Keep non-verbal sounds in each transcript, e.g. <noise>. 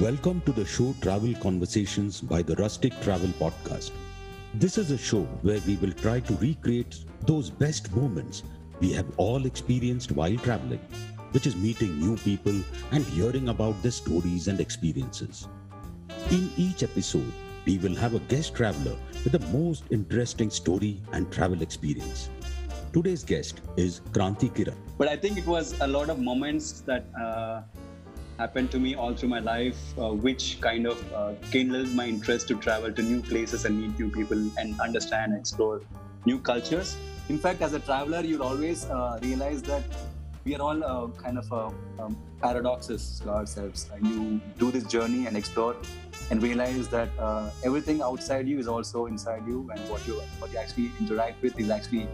Welcome to the show Travel Conversations by the Rustic Travel Podcast. This is a show where we will try to recreate those best moments we have all experienced while traveling, which is meeting new people and hearing about their stories and experiences. In each episode, we will have a guest traveler with the most interesting story and travel experience. Today's guest is Kranthi Kiran. But I think it was a lot of moments that uh, happened to me all through my life, uh, which kind of uh, kindled my interest to travel to new places and meet new people and understand, explore new cultures. In fact, as a traveler, you'll always uh, realize that we are all uh, kind of uh, um, paradoxes to ourselves. you do this journey and explore and realize that uh, everything outside you is also inside you, and what you what you actually interact with is actually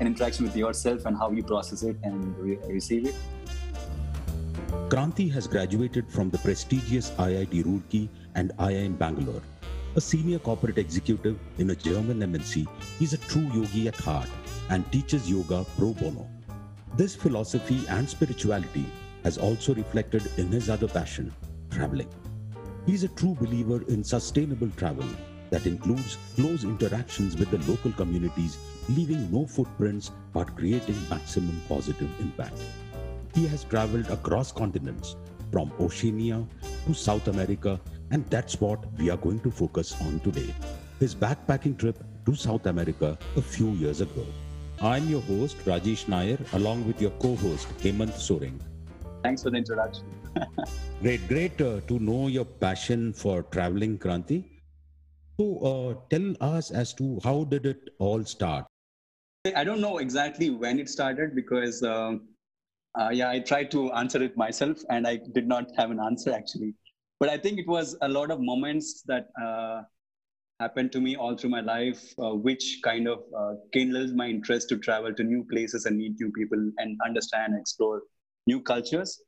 an interaction with yourself and how you process it and re- receive it. Kranthi has graduated from the prestigious IIT Roorkee and IIM Bangalore. A senior corporate executive in a German MNC, he's a true yogi at heart and teaches yoga pro bono. This philosophy and spirituality has also reflected in his other passion, traveling. He's a true believer in sustainable travel that includes close interactions with the local communities, leaving no footprints but creating maximum positive impact. He has traveled across continents, from Oceania to South America, and that's what we are going to focus on today. His backpacking trip to South America a few years ago. I'm your host, Rajesh Nair, along with your co host, Hemant Soring. Thanks for the introduction. <laughs> great, great uh, to know your passion for traveling, Kranthi. So, uh, tell us as to how did it all start? I don't know exactly when it started because, uh, uh, yeah, I tried to answer it myself and I did not have an answer actually. But I think it was a lot of moments that uh, happened to me all through my life, uh, which kind of uh, kindled my interest to travel to new places and meet new people and understand, and explore new cultures.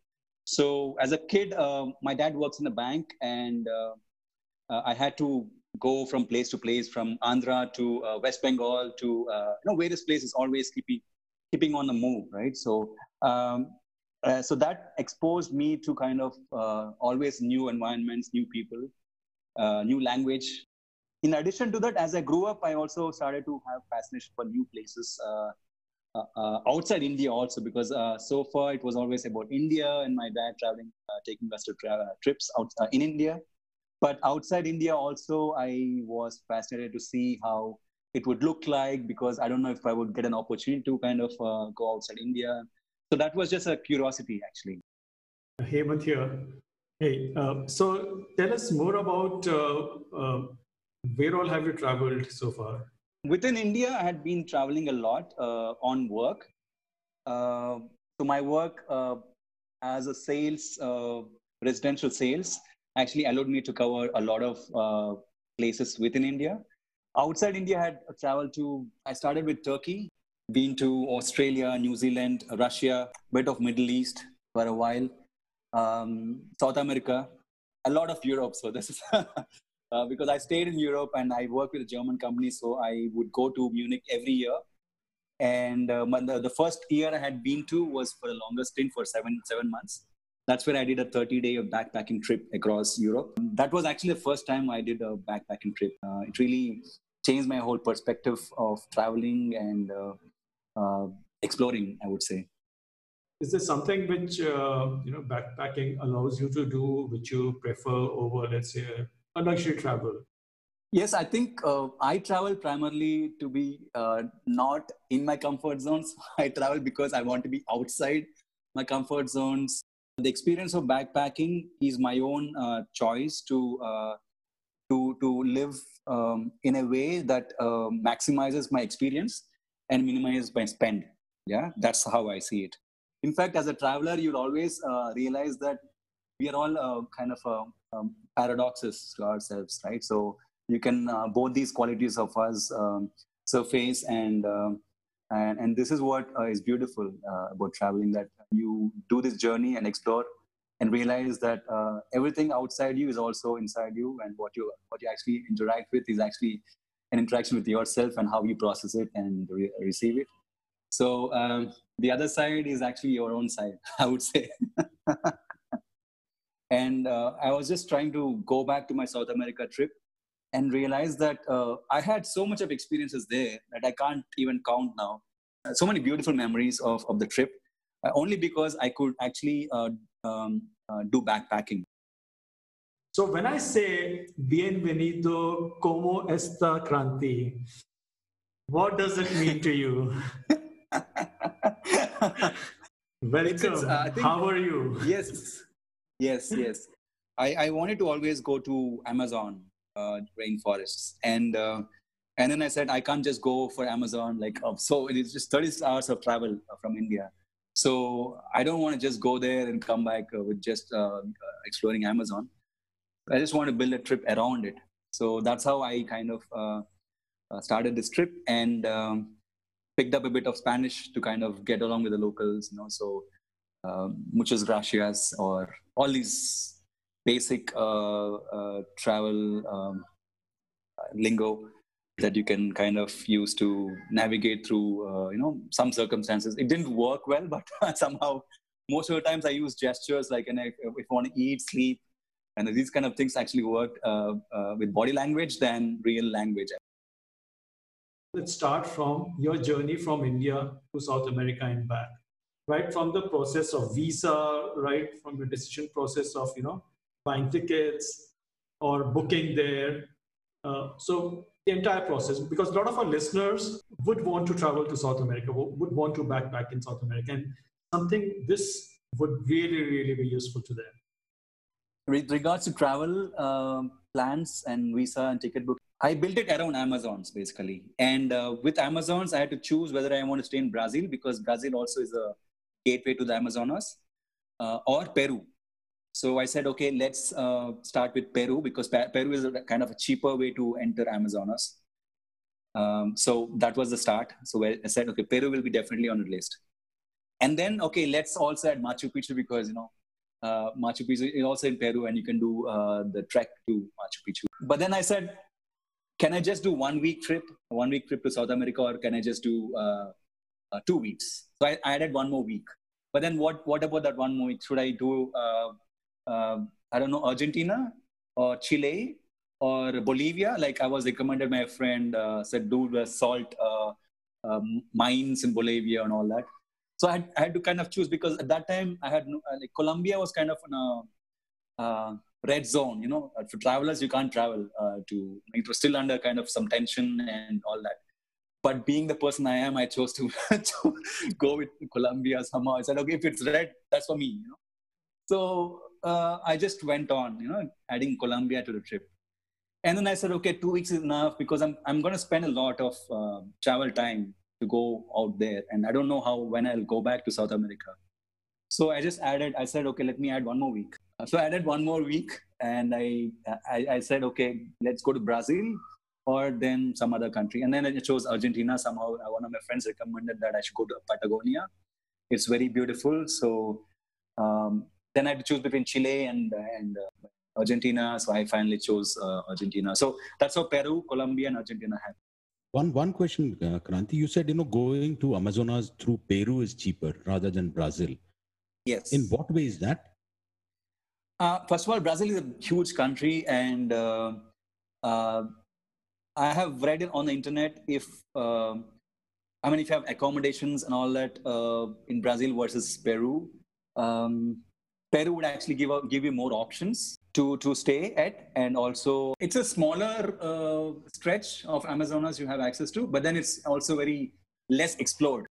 So as a kid, uh, my dad works in a bank, and uh, uh, I had to go from place to place, from Andhra to West Bengal to you know various places, always keeping keeping on the move, right? So um, uh, so that exposed me to kind of always new environments, new people, new language. In addition to that, as I grew up, I also started to have fascination for new places. Uh, uh, outside India also because uh, so far it was always about India and my dad traveling, taking us to tra- trips out in India. But outside India also, I was fascinated to see how it would look like because I don't know if I would get an opportunity to kind of uh, go outside India. So that was just a curiosity, actually. Hemant here. Hey, uh, so tell us more about uh, where all have you traveled so far? within India, I had been traveling a lot uh, on work. Uh, so my work uh, as a sales, uh, residential sales, actually allowed me to cover a lot of uh, places within India. Outside India, I had traveled to. I started with Turkey, been to Australia, New Zealand, Russia, bit of Middle East for a while, um, South America, a lot of Europe. So this is <laughs> uh, because I stayed in Europe and I worked with a German company, so I would go to Munich every year. And uh, the, the first year I had been to was for a longer stint for seven seven months. That's where I did a 30 day of backpacking trip across Europe. That was actually the first time I did a backpacking trip. Uh, it really changed my whole perspective of traveling and uh, exploring, I would say is there something which uh, you know backpacking allows you to do which you prefer over let's say a luxury travel? Yes, I think uh, I travel primarily to be uh, not in my comfort zones. <laughs> I travel because I want to be outside my comfort zones. The experience of backpacking is my own uh, choice to uh, to to live um, in a way that uh, maximizes my experience and minimizes my spend. Yeah, that's how I see it. In fact, as a traveler, you'll always uh, realize that we are all kind of um, paradoxes to ourselves, right? So you can uh, both these qualities of us um, surface and um, and and this is what uh, is beautiful uh, about traveling that you do this journey and explore and realize that uh, everything outside you is also inside you and what you what you actually interact with is actually an interaction with yourself and how you process it and re- receive it so um, the other side is actually your own side <laughs> i would say <laughs> And uh, I was just trying to go back to my South America trip and realized that uh, I had so much of experiences there that I can't even count now. Uh, so many beautiful memories of, of the trip, uh, only because I could actually uh, um, uh, do backpacking. So when I say bienvenido, como esta Kranthi, what does it mean to you? <laughs> Welcome. Uh, think, How are you? Yes, yes, yes. I, I wanted to always go to Amazon uh, rainforests, and uh, and then I said I can't just go for Amazon. Like uh, so, it is just 30 hours of travel from India. So I don't want to just go there and come back uh, with just uh, exploring Amazon. I just want to build a trip around it. So that's how I kind of started this trip and. Um, picked up a bit of Spanish to kind of get along with the locals, you know. So um, muchas gracias or all these basic uh, uh, travel um, lingo that you can kind of use to navigate through, uh, you know, some circumstances. It didn't work well, <laughs> but somehow most of the times I use gestures like, and if, if I want to eat, sleep, and these kind of things actually worked uh, uh, with body language than real language. Let's start from your journey from India to South America and back. Right from the process of visa, right from the decision process of you know buying tickets or booking there. Uh, so the entire process, because a lot of our listeners would want to travel to South America, would want to backpack in South America, and something this would really, really be useful to them. With regards to travel uh, plans and visa and ticket book, I built it around Amazons basically. And uh, with Amazons, I had to choose whether I want to stay in Brazil because Brazil also is a gateway to the Amazonas uh, or Peru. So I said, okay, let's uh, start with Peru because Peru is a kind of a cheaper way to enter Amazonas. Um, so that was the start. So I said, okay, Peru will be definitely on the list. And then, okay, let's also add Machu Picchu because, you know, uh, Machu Picchu is also in Peru and you can do uh, the trek to Machu Picchu. But then I said, can I just do one week trip, one week trip to South America, or can I just do uh, uh, two weeks? So I, I, added one more week. But then what, what about that one more week? Should I do, uh, uh I don't know, Argentina or Chile or Bolivia? Like I was recommended, my friend uh, said, do the salt um, mines in Bolivia and all that. So I had, I had, to kind of choose because at that time I had like Colombia was kind of in a red zone you know. Uh, for travelers you can't travel uh, to it was still under kind of some tension and all that. But being the person i am i chose to, <laughs> to go with colombia somehow. I said okay if it's red that's for me you know. So uh, i just went on you know adding colombia to the trip. And then i said okay two weeks is enough because i'm, I'm going to spend a lot of uh, travel time to go out there and i don't know how when i'll go back to south america so I just added, I said, okay, let me add one more week. So I added one more week and I, I, I said, okay, let's go to Brazil or then some other country. And then I chose Argentina. Somehow uh, one of my friends recommended that I should go to Patagonia. It's very beautiful. So um, then I had to choose between Chile and, and uh, Argentina. So I finally chose uh, Argentina. So that's how Peru, Colombia, and Argentina happened. One one question, uh, Kranthi. You said you know going to Amazonas through Peru is cheaper rather than Brazil. Yes. In what way is that? Uh, first of all, Brazil is a huge country, and uh, uh, I have read it on the internet. If uh, I mean, if you have accommodations and all that uh, in Brazil versus Peru, um, Peru would actually give give you more options to to stay at, and also it's a smaller uh, stretch of Amazonas you have access to, but then it's also very less explored.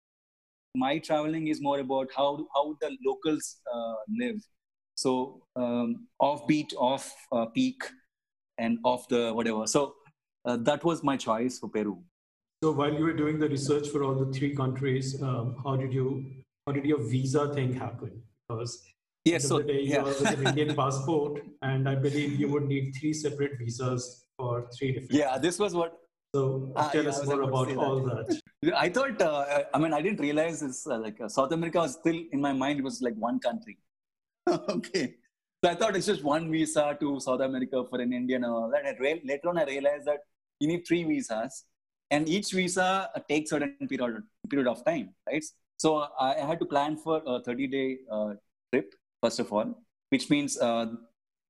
My traveling is more about how how the locals uh, live. So um, offbeat off uh, peak and off the whatever. So uh, that was my choice for peru. So while you were doing the research for all the three countries um, how did you how did your visa thing happen? Because yes so day, you yeah. with an indian <laughs> passport and i believe you would need three separate visas for three different yeah this was what so uh, tell yeah, us more about all that. <laughs> I thought, uh, I mean, I didn't realize this, uh, like uh, South America was still in my mind, it was like one country. <laughs> okay. So I thought it's just one visa to South America for an Indian and all that. And re- later on, I realized that you need three visas and each visa uh, takes certain period, period of time, right? So I had to plan for a 30 day uh, trip, first of all, which means uh,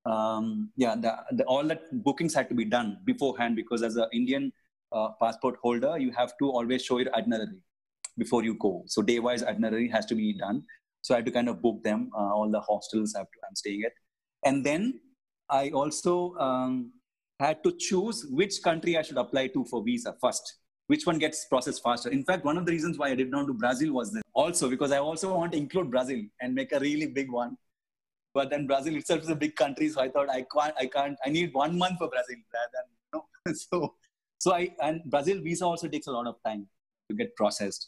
um, yeah, the, the, all bookings had to be done beforehand because as an Indian uh, passport holder, you have to always show your itinerary before you go. So day-wise itinerary has to be done. So I had to kind of book them, uh, all the hostels I I'm staying at, and then I also um, had to choose which country I should apply to for visa first. Which one gets processed faster? In fact, one of the reasons why I did not do Brazil was this. Also, because I also want to include Brazil and make a really big one but then Brazil itself is a big country, so I thought I can't, I can't, I need one month for Brazil rather than you know. <laughs> so, so I and Brazil visa also takes a lot of time to get processed.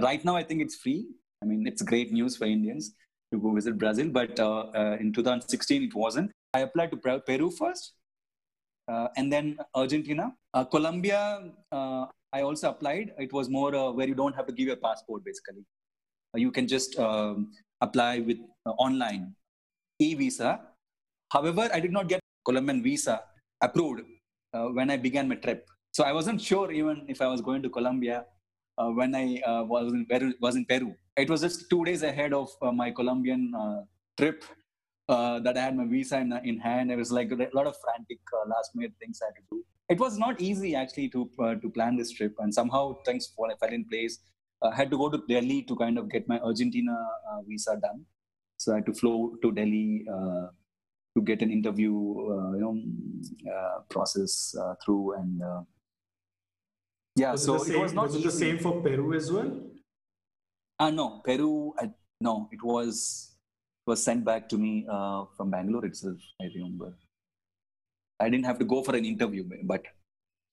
Right now, I think it's free. I mean, it's great news for Indians to go visit Brazil, but uh, uh, in 2016 it wasn't. I applied to Peru first, uh, and then Argentina, uh, Colombia. Uh, I also applied. It was more uh, where you don't have to give your passport basically. you can just um, apply with online e-visa. However, I did not get Colombian visa approved uh, when I began my trip. So I wasn't sure even if I was going to Colombia uh, when I uh, was in Peru. Was in Peru. It was just two days ahead of uh, my Colombian uh, trip uh, that I had my visa in, in hand. It was like a lot of frantic last minute things I had to do. It was not easy actually to to plan this trip, and somehow things fell, in place. I had to go to Delhi to kind of get my Argentina visa done. So I had to flow to Delhi uh, to get an interview, uh, you know, uh, process uh, through and uh, yeah. Was so it, same, was not was it the same for Peru as well. Ah no, Peru. I, no, it was was sent back to me uh, from Bangalore itself. I remember. I didn't have to go for an interview, but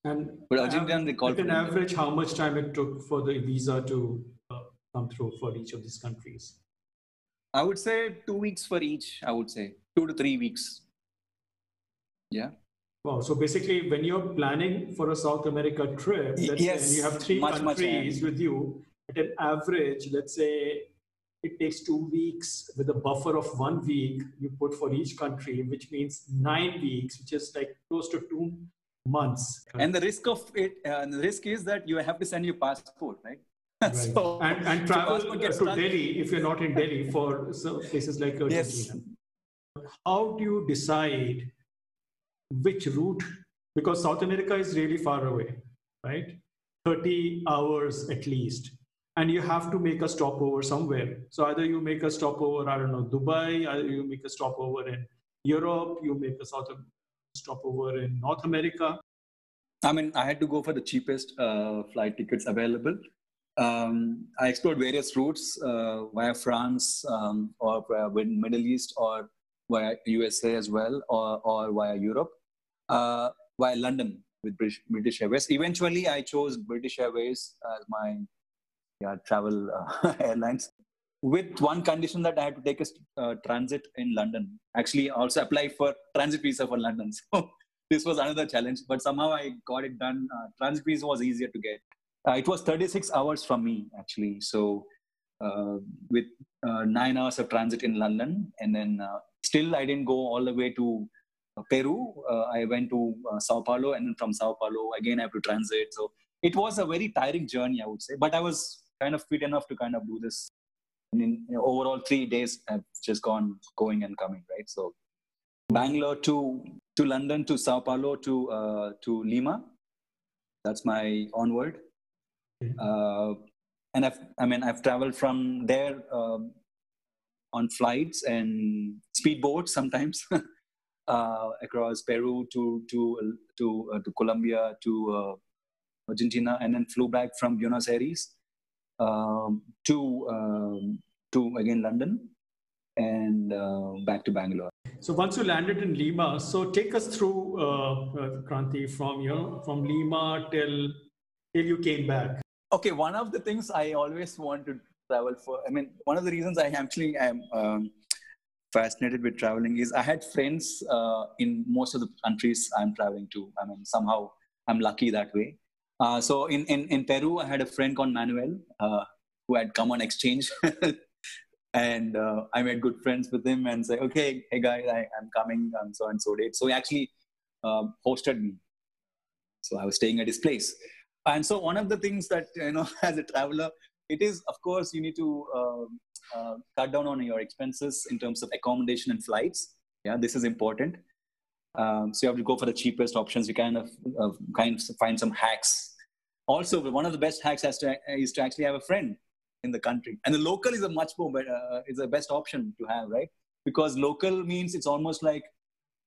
and but Argentina they called. An average, how much time it took for the visa to come through for each of these countries? I would say two weeks for each. I would say two to three weeks. Yeah. Wow. So basically, when you're planning for a South America trip, let's yes, say, and you have three much, countries much, with you, at an average, let's say it takes two weeks with a buffer of one week you put for each country, which means nine weeks, which is like close to two months. And the risk of it, uh, the risk is that you have to send your passport, right? <laughs> So, and, and travel so to Delhi if you're not in Delhi for places like Argentina. Yes. How do you decide which route? Because South America is really far away, right? 30 hours at least. And you have to make a stopover somewhere. So either you make a stopover, I don't know, Dubai, either you make a stopover in Europe, you make a South stopover in North America. I mean, I had to go for the cheapest uh, flight tickets available um, I explored various routes uh, via France um, or via Middle East or via USA as well or, or via Europe, uh, via London with British, British Airways. Eventually, I chose British Airways as my yeah, travel uh, <laughs> airlines with one condition that I had to take a uh, transit in London. Actually, also apply for transit visa for London. <laughs> So this was another challenge, but somehow I got it done. Uh, transit visa was easier to get. Uh, it was 36 hours from me actually. So uh, with uh, nine hours of transit in London, and then still I didn't go all the way to Peru. I went to Sao Paulo, and then from Sao Paulo again I have to transit. So it was a very tiring journey, I would say. But I was kind of fit enough to kind of do this. And in you know, overall, three days have just gone going and coming, right? So Bangalore to to London to Sao Paulo to uh, to Lima. That's my onward. Uh, and I've, I mean, I've traveled from there um, on flights and speedboats sometimes <laughs> uh, across Peru to to to uh, to Colombia to uh, Argentina, and then flew back from Buenos Aires um, to um, to again London and uh, back to Bangalore. So once you landed in Lima, so take us through uh, Kranthi from you know from Lima till till you came back okay one of the things i always want to travel for i mean one of the reasons i actually am um, fascinated with traveling is i had friends uh, in most of the countries i'm traveling to. I mean somehow i'm lucky that way. Uh, so in, in, in peru i had a friend called manuel uh, who had come on exchange. <laughs> And uh, i made good friends with him and say okay hey guys I, am coming on so and so date. So he actually um, hosted me. So i was staying at his place and so one of the things that you know <laughs> as a traveler it is of course you need to uh, uh, cut down on your expenses in terms of accommodation and flights. Yeah, this is important. Um, so you have to go for the cheapest options. You kind of uh, kind of find some hacks. Also, one of the best hacks to, is to actually have a friend in the country, and the local is a much more better, uh, is the best option to have, right? Because local means it's almost like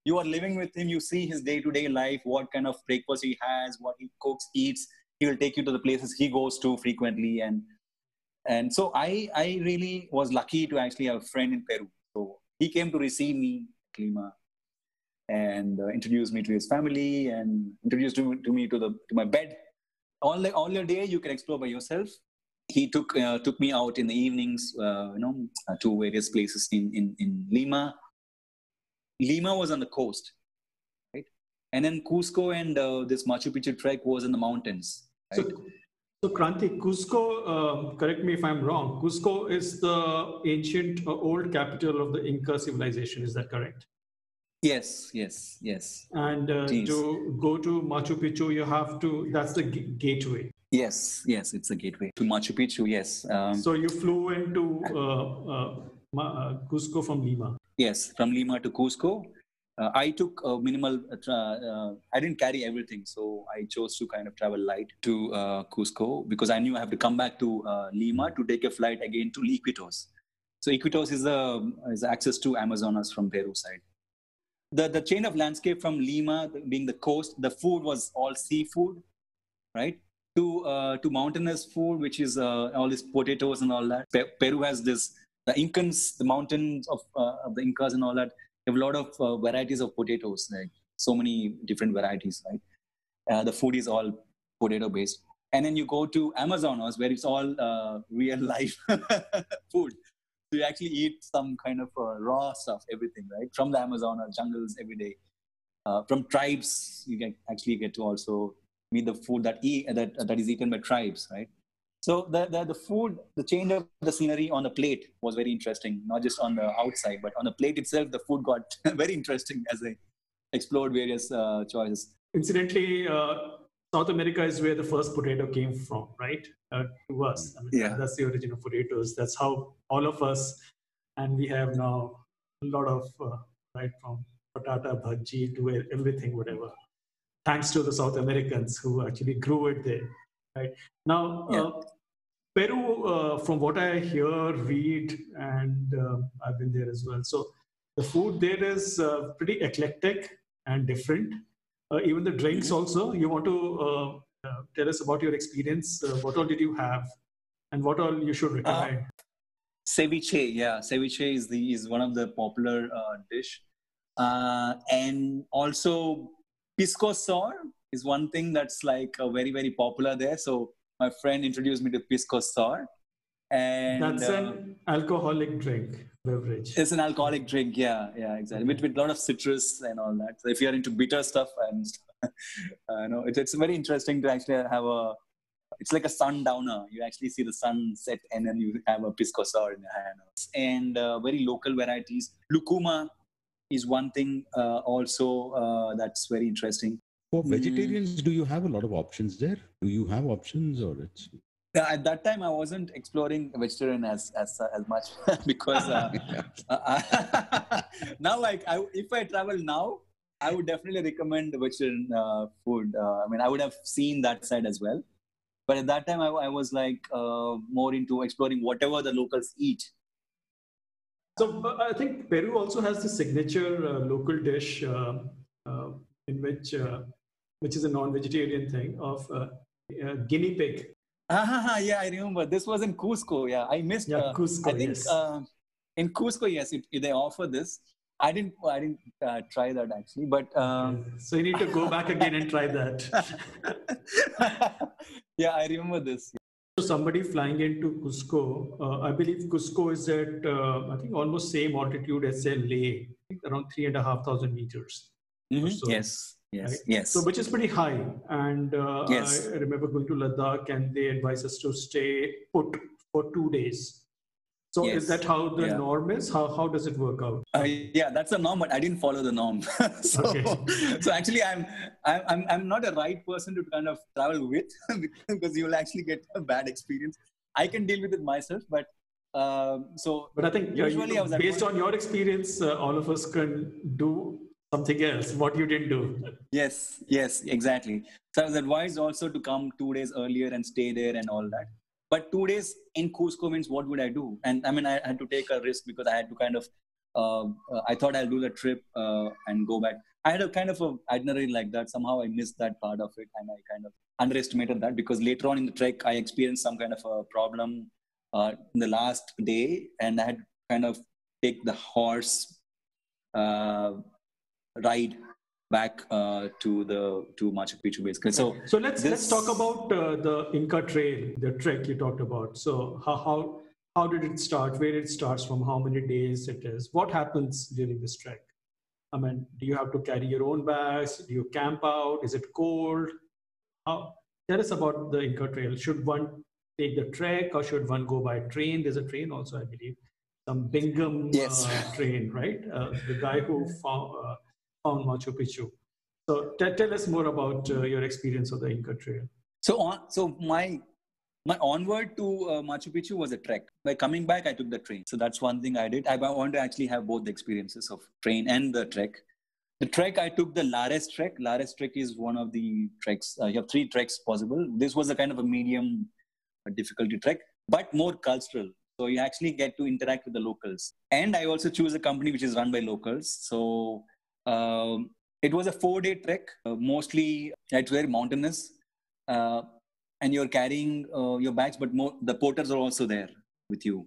you are living with him. You see his day-to-day life, what kind of breakfast he has, what he cooks, eats. He will take you to the places he goes to frequently, and and so I I really was lucky to actually have a friend in Peru. So he came to receive me, Lima, and uh, introduced me to his family and introduced to, to me to the to my bed. All the, all your day you can explore by yourself. He took uh, took me out in the evenings, uh, you know, uh, to various places in, in in Lima. Lima was on the coast, right, and then Cusco and uh, this Machu Picchu trek was in the mountains. Right? So, so Kranthi, Cusco, um, correct me if I'm wrong. Cusco is the ancient uh, old capital of the Inca civilization. Is that correct? Yes, yes, yes. And uh, to go to Machu Picchu, you have to, that's the g- gateway. Yes, yes, it's a gateway to Machu Picchu, yes. Um, so you flew into uh, uh, uh, Cusco from Lima? Yes, from Lima to Cusco. Uh, I took a minimal, uh, I didn't carry everything, so I chose to kind of travel light to Cusco because I knew I have to come back to Lima to take a flight again to Iquitos. So Iquitos is the is access to Amazonas from Peru side the, the chain of landscape from Lima being the coast, the food was all seafood, right? To uh, to mountainous food, which is uh, all these potatoes and all that. Peru has this the Incans, the mountains of, uh, of the Incas and all that. Have a lot of uh, varieties of potatoes, like so many different varieties, right? Uh, the food is all potato based, and then you go to Amazonas, where it's all uh, real life <laughs> food so you actually eat some kind of uh, raw stuff, everything, right? From the Amazon or jungles every day. Uh, from tribes, you get actually get to also meet the food that eat that that is eaten by tribes, right? So the, the the food, the change of the scenery on the plate was very interesting. Not just on the outside, but on the plate itself, the food got <laughs> very interesting as I explored various uh, choices. Incidentally, uh, South America is where the first potato came from, right? Uh, to us. I mean, yeah. That's the origin of potatoes. That's how all of us, and we have now a lot of, uh, right, from patata, bhaji to everything, whatever. Thanks to the South Americans who actually grew it there, right? Now, uh, yeah. uh, Peru, uh, from what I hear, read, and uh, I've been there as well. So the food there is pretty eclectic and different uh, even the drinks mm-hmm. also. You want to uh, uh, tell us about your experience. what all did you have, and what all you should recommend? ceviche, yeah, ceviche is the is one of the popular dish, and also pisco sour is one thing that's like very very popular there. So my friend introduced me to pisco sour and that's uh, an alcoholic drink beverage. It's an alcoholic drink yeah yeah exactly. With, with a lot of citrus and all that. So if you're into bitter stuff and <laughs> uh, know it, it's very interesting to actually have a it's like a sundowner. You actually see the sun set and then you have a pisco sour in your hand. And uh, very local varieties. Lucuma is one thing uh, also uh, that's very interesting for vegetarians mm. do you have a lot of options there do you have options or it's at that time, I wasn't exploring vegetarian as as, as much <laughs> because uh, <laughs> uh, <laughs> now, like, I, if I travel now, I would definitely recommend vegetarian uh, food. Uh, I mean, I would have seen that side as well, but at that time, I, I was like uh, more into exploring whatever the locals eat. So I think Peru also has the signature uh, local dish in which, which is a non-vegetarian thing of guinea pig. Ah, <laughs> yeah, I remember. This was in Cusco. Yeah, I missed. Yeah, uh, Cusco. I think yes. uh, in Cusco, yes, it, they offer this. I didn't. I didn't uh, try that actually, but um, so you need to go back again and try that. <laughs> yeah, I remember this. So somebody flying into Cusco, uh, I believe Cusco is at uh, I think almost same altitude as Leh, around three and a half thousand meters. Mm-hmm. So. Yes. Yes. Right? Yes. So, which is pretty high. And uh, yes. I remember going to Ladakh and they advise us to stay put for two days. So yes. is that how the yeah. norm is? How, how does it work out? Uh, yeah, that's the norm, but I didn't follow the norm. <laughs> so, okay. so actually, I'm, I'm, I'm not a right person to kind of travel with <laughs> because you will actually get a bad experience. I can deal with it myself, but um, so. But I think usually, I was based on your experience, uh, all of us can do something else. What you didn't do. Yes, yes, exactly. So I was advised also to come two days earlier and stay there and all that. But two days in Cusco means what would I do? And I mean, I had to take a risk because I had to kind of. Uh, uh, I thought I'll do the trip uh, and go back. I had a kind of a itinerary like that. Somehow I missed that part of it, and I kind of underestimated that because later on in the trek I experienced some kind of a problem uh, in the last day, and I had kind of take the horse uh, ride back uh, to the to Machu Picchu basically. So so let's this... let's talk about uh, the Inca Trail, the trek you talked about. So how how how did it start? Where it starts from? How many days it is? What happens during this trek? I mean, do you have to carry your own bags? Do you camp out? Is it cold? How, tell us about the Inca Trail. Should one take the trek or should one go by train? There's a train also, I believe. Some Bingham yes. uh, train, right? Uh, the guy who found, uh, found Machu Picchu. So t- tell us more about uh, your experience of the Inca Trail. So on, so my my onward to uh, Machu Picchu was a trek. By coming back, I took the train. So that's one thing I did. I want to actually have both the experiences of train and the trek. The trek, I took the Lares trek. Lares trek is one of the treks. Uh, you have three treks possible. This was a kind of a medium difficulty trek, but more cultural. So you actually get to interact with the locals. And I also choose a company which is run by locals. So um, it was a four-day trek. Uh, mostly, it's very mountainous. Uh, and you're carrying uh, your bags, but more, the porters are also there with you.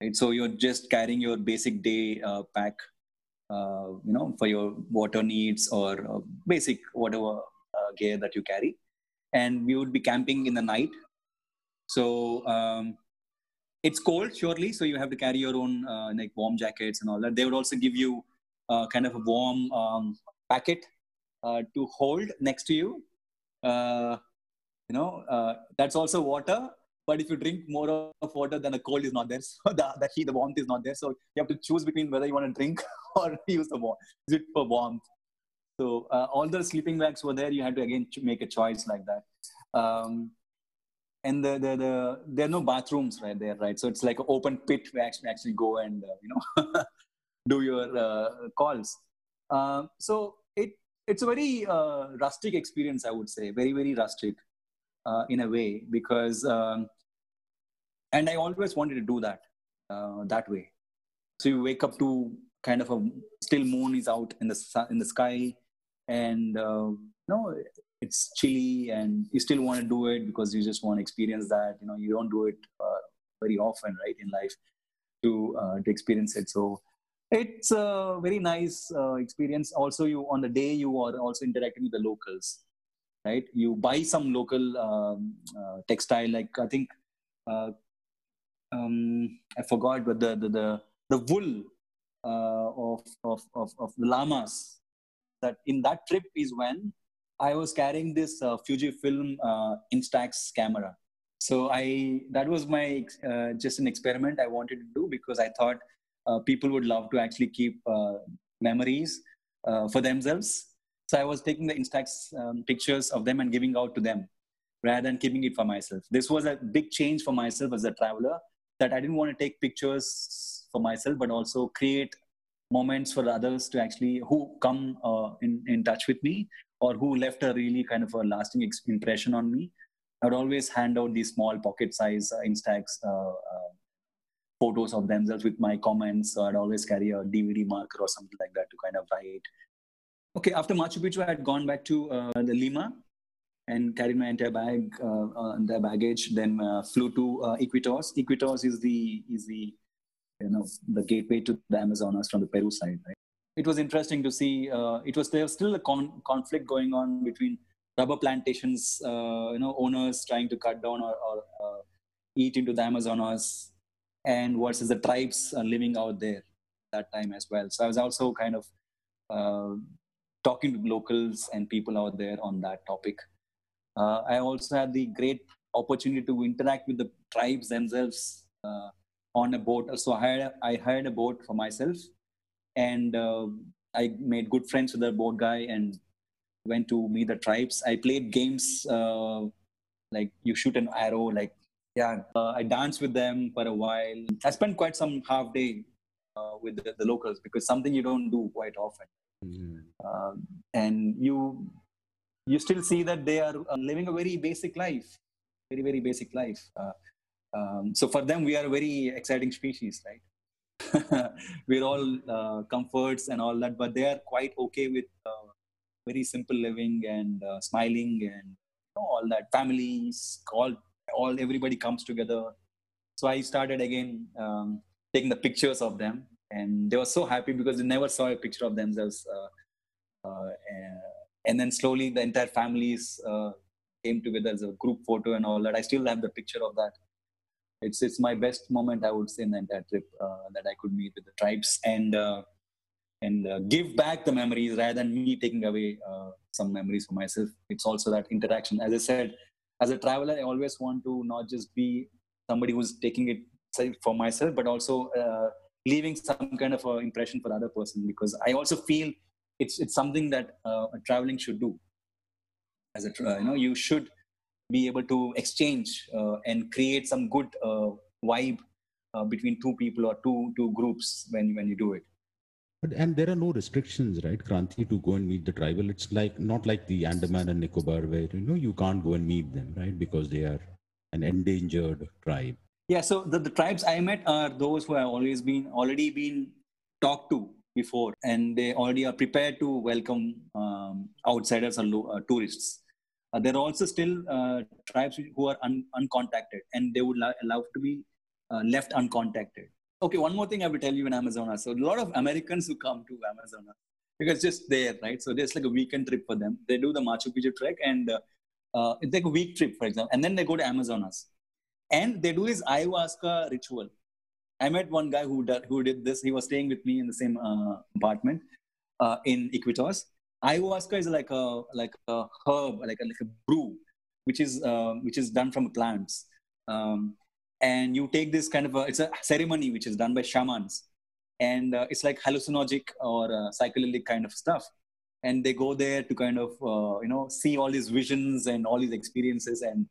Right? So you're just carrying your basic day uh, pack, uh, you know, for your water needs or uh, basic whatever gear that you carry. And we would be camping in the night. So um, it's cold, surely. So you have to carry your own like warm jackets and all that. They would also give you kind of a warm um, packet to hold next to you. You know uh, that's also water but if you drink more of water then the cold is not there. <laughs> So the, the heat the warmth is not there. So you have to choose between whether you want to drink <laughs> or use the warmth is it for warmth. So uh, all the sleeping bags were there. You had to again make a choice like that. Um, and the, the, the there are no bathrooms right there right? So it's like an open pit where actually actually go and uh, you know <laughs> do your uh, calls. Uh, so it it's a very uh, rustic experience i would say. Very very rustic uh, in a way because um, and i always wanted to do that uh, that way. So you wake up to kind of a still moon is out in the sun, in the sky and uh, know it's chilly and you still want to do it because you just want to experience that you know you don't do it very often right in life to to experience it. So it's a very nice uh, experience also you on the day you are also interacting with the locals right? You buy some local um, uh, textile, like I think uh, um, I forgot, but the the the, the wool uh, of, of of of the llamas. That in that trip is when I was carrying this uh, Fujifilm uh, Instax camera. So I that was my just an experiment I wanted to do because I thought people would love to actually keep memories for themselves so I was taking the Instax um, pictures of them and giving out to them rather than keeping it for myself. This was a big change for myself as a traveler that I didn't want to take pictures for myself, but also create moments for others to actually who come uh, in, in touch with me or who left a really kind of a lasting impression on me. I would always hand out these small pocket size uh, Instax uh, uh, photos of themselves with my comments. So I'd always carry a DVD marker or something like that to kind of write Okay, after Machu Picchu, I had gone back to uh, Lima and carried my entire bag, uh, uh, the baggage. Then uh, flew to uh, Iquitos. Iquitos is the is the you know the gateway to the Amazonas from the Peru side. Right? It was interesting to see. Uh, it was there was still a con- conflict going on between rubber plantations, uh, you know, owners trying to cut down or, or eat into the Amazonas, and versus the tribes living out there that time as well. So I was also kind of talking to locals and people out there on that topic. Uh, I also had the great opportunity to interact with the tribes themselves uh, on a boat. So I hired, I hired a boat for myself, and uh, I made good friends with the boat guy and went to meet the tribes. I played games uh, like you shoot an arrow, like yeah, uh, I danced with them for a while. I spent quite some half day uh, with the, the, locals because something you don't do quite often. Mm-hmm. and you you still see that they are uh, living a very basic life, very very basic life. Uh, um, so for them, we are a very exciting species, right? <laughs> we're all comforts and all that, but they are quite okay with very simple living and smiling and you know, all that. Families, all all everybody comes together. So i started again um, taking the pictures of them. And they were so happy because they never saw a picture of themselves uh, uh, and then slowly the entire families uh, came together as a group photo and all that. I still have the picture of that. It's it's my best moment i would say in the entire trip uh, that i could meet with the tribes and uh, and uh, give back the memories rather than me taking away some memories for myself. It's also that interaction. As i said as a traveler, I always want to not just be somebody who's taking it for myself, but also uh, leaving some kind of impression for the other person. Because I also feel it's it's something that uh, traveling should do. As a you know, you should be able to exchange uh, and create some good uh, vibe uh, between two people or two two groups when when you do it. And there are no restrictions, right, Kranthi, to go and meet the tribal. It's like not like the Andaman and Nicobar, where you know you can't go and meet them, right, because they are an endangered tribe. Yeah. So the, the tribes I met are those who have always been already been talked to before, and they already are prepared to welcome um, outsiders or uh, tourists. Uh, there are also still uh, tribes who are un- uncontacted, and they would la- love to be uh, left uncontacted okay, one more thing I will tell you in Amazonas. So a lot of Americans who come to Amazonas because just there, right? So there's like a weekend trip for them. They do the Machu Picchu trek and uh, uh, it's like a week trip, for example, and then they go to Amazonas and they do this ayahuasca ritual. I met one guy who did, who did this. He was staying with me in the same uh, apartment uh, in Iquitos. Ayahuasca is like a like a herb, like a, like a brew, which is uh, which is done from plants. Um, and you take this kind of a it's a ceremony which is done by shamans. And uh, it's like hallucinogenic or uh, psychedelic kind of stuff. And they go there to kind of uh, you know see all these visions and all these experiences and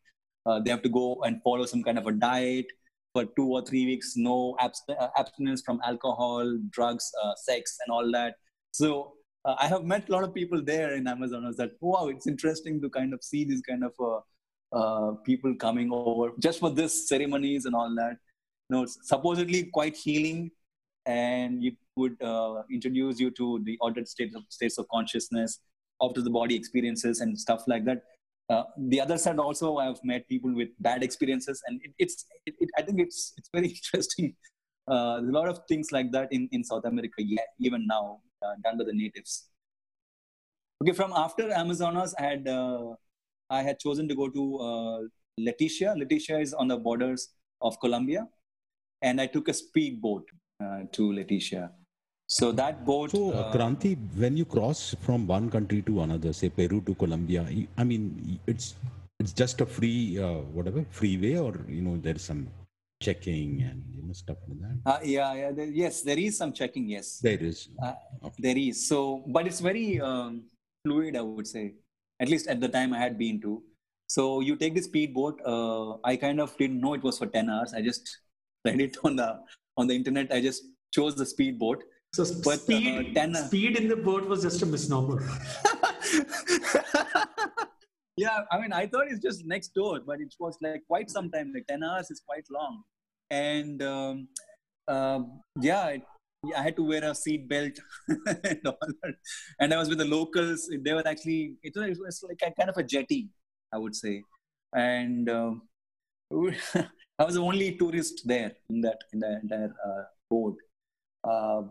uh, they have to go and follow some kind of a diet for two or three weeks. No abst- uh, abstinence from alcohol drugs uh, sex and all that. So i have met a lot of people there in amazonas that wow it's interesting to kind of see this kind of uh, people coming over just for this ceremonies and all that. You know, supposedly quite healing, and it would uh, introduce you to the altered states of states of consciousness, after the body experiences and stuff like that. Uh, the other side also, I've met people with bad experiences, and it, it's it, it, I think it's it's very <laughs> interesting. Uh, a lot of things like that in, in South America, yeah, even now, uh, done by the natives. Okay, from after Amazonas, I had uh, I had chosen to go to uh, Leticia. Leticia is on the borders of Colombia, and I took a speedboat uh, to Leticia. So that boat. So, uh, uh, Kranthi, when you cross from one country to another, say Peru to Colombia, I mean, it's it's just a free uh, whatever freeway, or you know, there's some checking and you know stuff like that. Uh, yeah, yeah. There, yes, there is some checking. Yes, there is. Uh, okay. There is. So, but it's very um, fluid, I would say at least at the time I had been to. So you take the speedboat. Uh, I kind of didn't know it was for 10 hours. I just <laughs> read it on the on the internet. I just chose the speedboat. So but, speed, uh, 10, speed in the boat was just a misnomer. <laughs> yeah, I mean, I thought it's just next door, but it was like quite some time. Like 10 hours is quite long. And um, uh, yeah, it, I had to wear a seat belt <laughs> and all that. And I was with the locals. They were actually, it was, it was like a kind of a jetty, I would say. And uh, <laughs> I was the only tourist there in that in the entire uh, boat. Uh,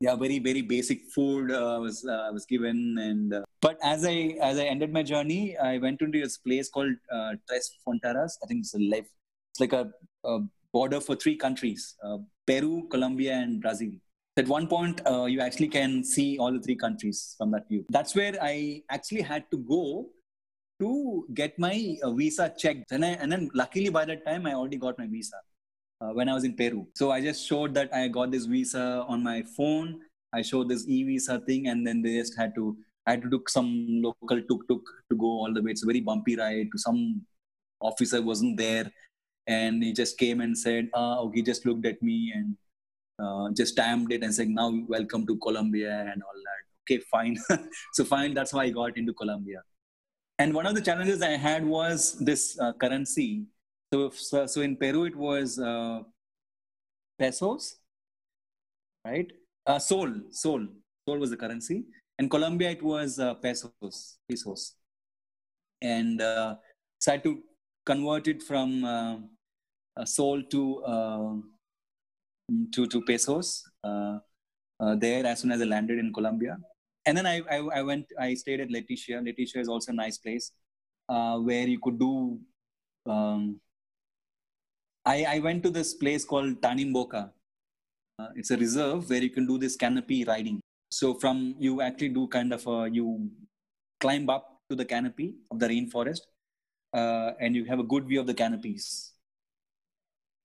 yeah, very very basic food uh, was uh, was given, and uh, but as I as I ended my journey, I went into this place called uh, Tres Fronteras. I think it's a life. It's like a, a border for three countries: uh, Peru, Colombia, and Brazil at one point uh, you actually can see all the three countries from that view. That's where i actually had to go to get my uh, visa checked and, I, and then luckily by that time i already got my visa uh, when i was in peru. So i just showed that i got this visa on my phone. I showed this e-visa thing and then they just had to i had to do some local tuk-tuk to go all the way. It's a very bumpy ride to some officer wasn't there. And he just came and said, "Ah, oh, he just looked at me and uh, just stamped it and saying "Now welcome to Colombia and all that." Okay, fine. <laughs> so fine. That's how I got into Colombia. And one of the challenges I had was this uh, currency. So, so, so in Peru it was uh, pesos, right? Uh, sol, sol, sol was the currency. In Colombia it was uh, pesos, pesos. And uh, so I had to convert it from sol to to to pesos uh, uh, there as soon as I landed in Colombia. And then I, I, I went, I stayed at Leticia. Leticia is also a nice place uh, where you could do. Um, I, I went to this place called Tanimboca. Uh, it's a reserve where you can do this canopy riding. So from you actually do kind of a, you climb up to the canopy of the rainforest, uh, and you have a good view of the canopies.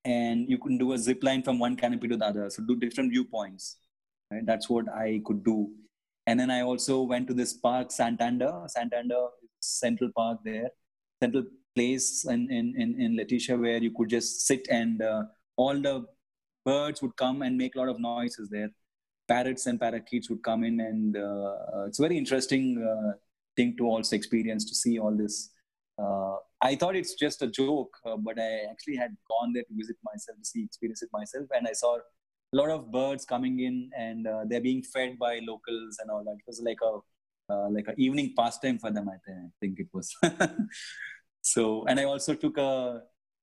And you can do a zip line from one canopy to the other. So do different viewpoints. Right? That's what I could do. And then I also went to this park, Santander. Santander Central Park there, central place in, in, in, in Leticia where you could just sit and uh, all the birds would come and make a lot of noises there. Parrots and parakeets would come in, and uh, it's a very interesting uh, thing to also experience to see all this. Uh, I thought it's just a joke, uh, but I actually had gone there to visit myself, to see, experience it myself, and I saw a lot of birds coming in, and uh, they're being fed by locals and all that. It was like a uh, like an evening pastime for them. I, th- I think it was. <laughs> so, and I also took a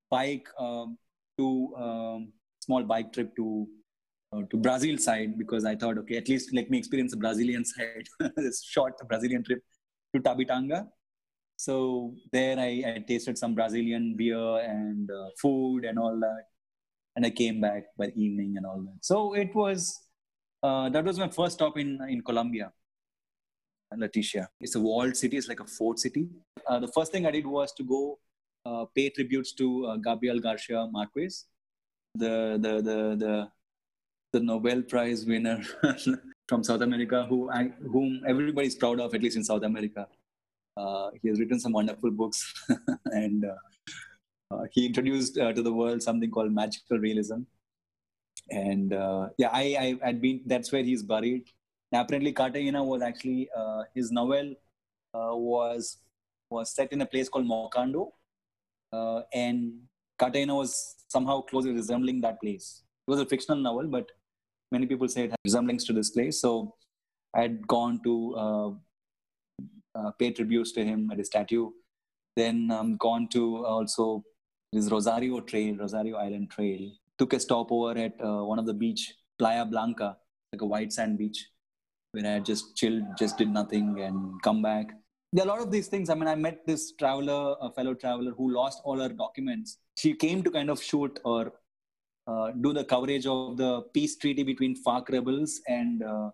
bike um, to um, small bike trip to uh, to Brazil side because I thought, okay, at least let me experience the Brazilian <laughs> side. this short Brazilian trip to Tabatinga. So there I, I tasted some Brazilian beer and uh, food and all that, and I came back by evening and all that. So it was uh, that was my first stop in in Colombia. Leticia. It's a walled city. It's like a fort city. Uh, the first thing I did was to go uh, pay tributes to uh, Gabriel Garcia Marquez, the the the the, the Nobel Prize winner <laughs> from South America, who I, whom everybody's proud of, at least in South America. Uh, he has written some wonderful books, <laughs> and uh, uh, he introduced to the world something called magical realism. And yeah, I, I had been. That's where he's buried apparently Cartagena was actually his novel was was set in a place called Macondo, and Cartagena was somehow closely resembling that place. It was a fictional novel, but many people say it had resemblance to this place. So I had gone to uh, pay tributes to him at his statue. Then um, gone to also this Rosario Trail, Rosario Island Trail. Took a stopover at uh, one of the beach, Playa Blanca, like a white sand beach where I just chilled, just did nothing, and come back. There are a lot of these things. I mean, I met this traveler, a fellow traveler, who lost all her documents. She came to kind of shoot or uh, do the coverage of the peace treaty between FARC rebels and uh,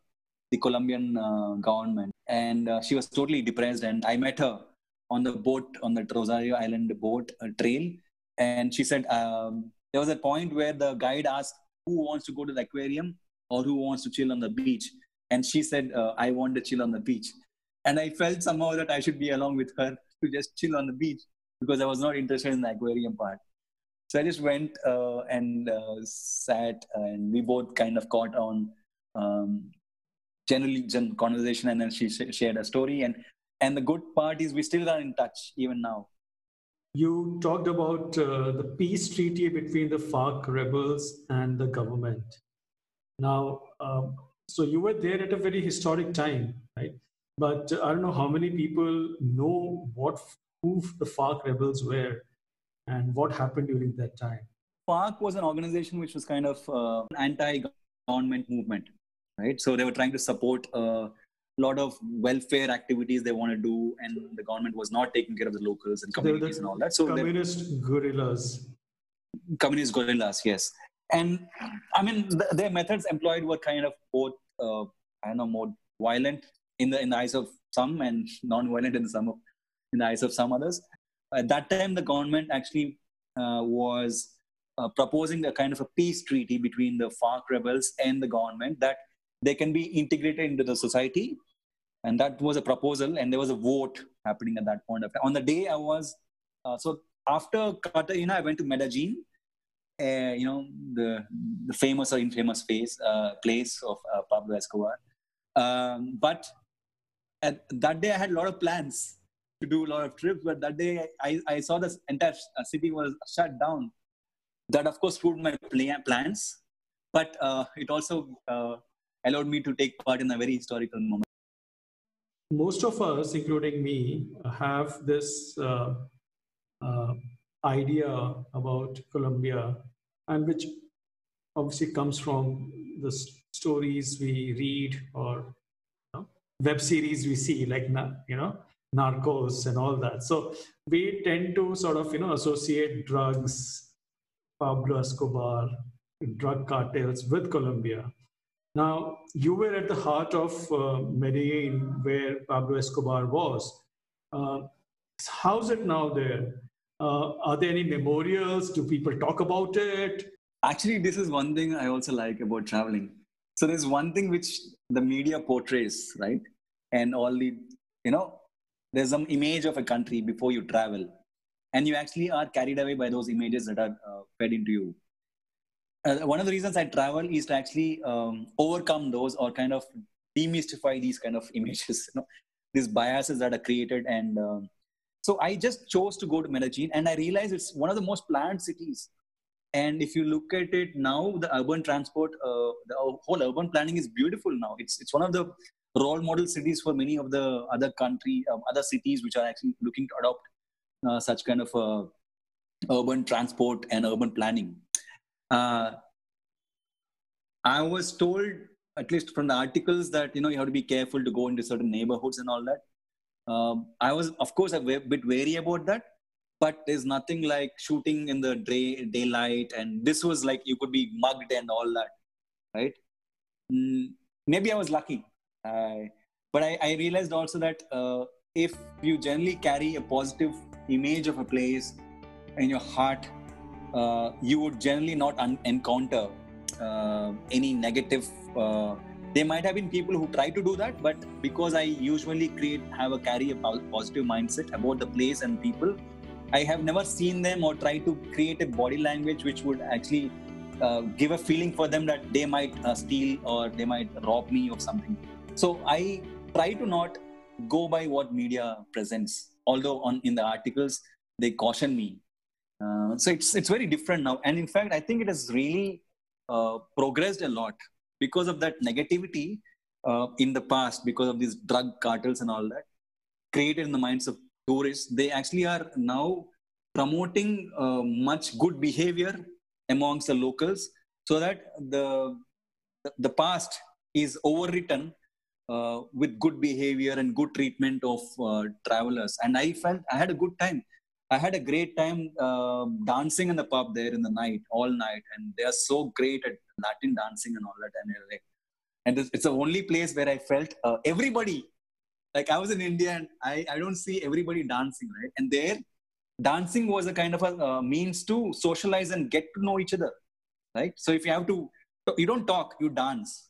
the Colombian uh, government. And uh, she was totally depressed. And I met her on the boat, on the Rosario Island boat uh, trail. And she said, um, there was a point where the guide asked who wants to go to the aquarium or who wants to chill on the beach and she said uh, i want to chill on the beach and i felt somehow that i should be along with her to just chill on the beach because i was not interested in the aquarium part so i just went uh, and uh, sat and we both kind of caught on um, generally gen- conversation and then she sh- shared a story and and the good part is we still are in touch even now you talked about uh, the peace treaty between the FARC rebels and the government. Now, um, so you were there at a very historic time, right? But I don't know how many people know what who the FARC rebels were and what happened during that time. FARC was an organization which was kind of uh, anti-government movement, right? So they were trying to support a lot of welfare activities they want to do, and the government was not taking care of the locals and communities and all that. So communist guerrillas. Communist guerrillas, yes and I mean, the, their methods employed were kind of both, uh, I don't know, more violent in the in the eyes of some and non-violent in some of, in the eyes of some others. At that time, the government actually uh, was uh, proposing a kind of a peace treaty between the FARC rebels and the government that they can be integrated into the society. And that was a proposal, and there was a vote happening at that point of time. On the day I was, uh, so after you know I went to Medellin. Uh, you know the the famous or infamous face, uh, place of uh, Pablo Escobar. Um, but at, that day, I had a lot of plans to do a lot of trips. But that day, I, I saw the entire uh, city was shut down. That of course proved my plans, but uh, it also uh, allowed me to take part in a very historical moment. Most of us, including me, have this uh, uh, idea about Colombia, and which obviously comes from the stories we read or you know, web series we see, like you know, Narcos and all that. So we tend to sort of you know associate drugs, Pablo Escobar, drug cartels with Colombia. Now, you were at the heart of uh, Medellin, where Pablo Escobar was. Uh, how's it now there? Uh, are there any memorials? Do people talk about it? Actually, this is one thing I also like about traveling. So there's one thing which the media portrays, right? And all the, you know, there's some image of a country before you travel. And you actually are carried away by those images that are uh, fed into you uh, one of the reasons I travel is to actually um, overcome those or kind of demystify these kind of <laughs> images, you know, these biases that are created. And um, so I just chose to go to Medellin, and I realized it's one of the most planned cities. And if you look at it now, the urban transport, uh, the whole urban planning is beautiful now. It's it's one of the role model cities for many of the other country, um, other cities which are actually looking to adopt uh, such kind of uh, urban transport and urban planning. Uh, I was told, at least from the articles, that you know you have to be careful to go into certain neighborhoods and all that. Um, I was, of course, a bit wary about that, but there's nothing like shooting in the day, daylight, and this was like you could be mugged and all that, right? Mm, maybe I was lucky, uh, but I, I, realized also that uh, if you generally carry a positive image of a place in your heart uh, you would generally not un- encounter uh, any negative. Uh, there might have been people who try to do that, but because I usually create have a carry a positive mindset about the place and people, I have never seen them or try to create a body language which would actually uh, give a feeling for them that they might uh, steal or they might rob me of something. So I try to not go by what media presents. Although on in the articles they caution me uh, so it's it's very different now, and in fact, I think it has really uh, progressed a lot because of that negativity uh, in the past, because of these drug cartels and all that created in the minds of tourists. They actually are now promoting uh, much good behavior amongst the locals, so that the the past is overwritten uh, with good behavior and good treatment of uh, travelers. And I felt I had a good time I had a great time uh, dancing in the pub there in the night, all night, and they are so great at Latin dancing and all that. And and it's, it's the only place where I felt uh, everybody. Like I was in India, and I, I don't see everybody dancing, right? And there, dancing was a kind of a uh, means to socialize and get to know each other, right? So if you have to, you don't talk, you dance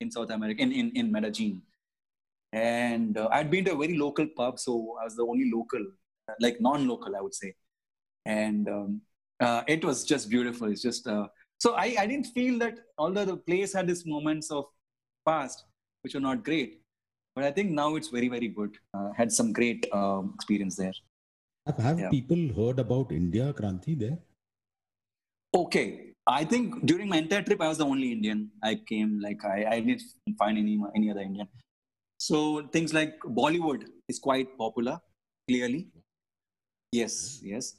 in South America, in in, in Medellin. And uh, I'd been to a very local pub, so I was the only local like non-local, I would say. And um, uh, it was just beautiful. It's just uh, so I, I didn't feel that although the place had these moments of past which were not great, but I think now it's very very good. Uh, had some great um, experience there. Have, have yeah. people heard about India, Kranthi, there? Okay, I think during my entire trip, I was the only Indian. I came like I, I didn't find any any other Indian. So things like Bollywood is quite popular, clearly. Yes, yes.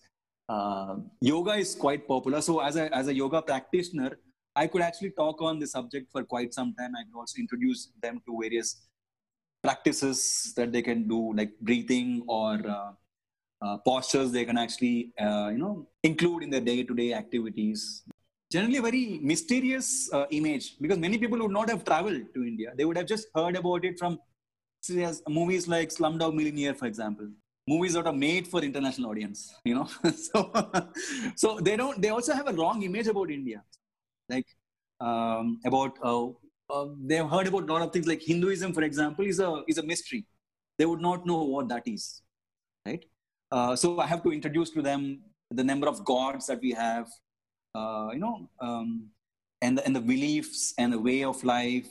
Uh, yoga is quite popular. So as a as a yoga practitioner, I could actually talk on the subject for quite some time. I could also introduce them to various practices that they can do, like breathing or uh, uh, postures they can actually uh, you know include in their day-to-day activities. Generally, very mysterious uh, image because many people would not have traveled to India. They would have just heard about it from movies like Slumdog Millionaire, for example movies that are made for international audience you know? <laughs> So so they don't they also have a wrong image about india. Like um, about uh, uh, they've heard about a lot of things like hinduism for example is a is a mystery. They would not know what that is right? Uh, so i have to introduce to them the number of gods that we have uh, you know um, and, the, and the beliefs and the way of life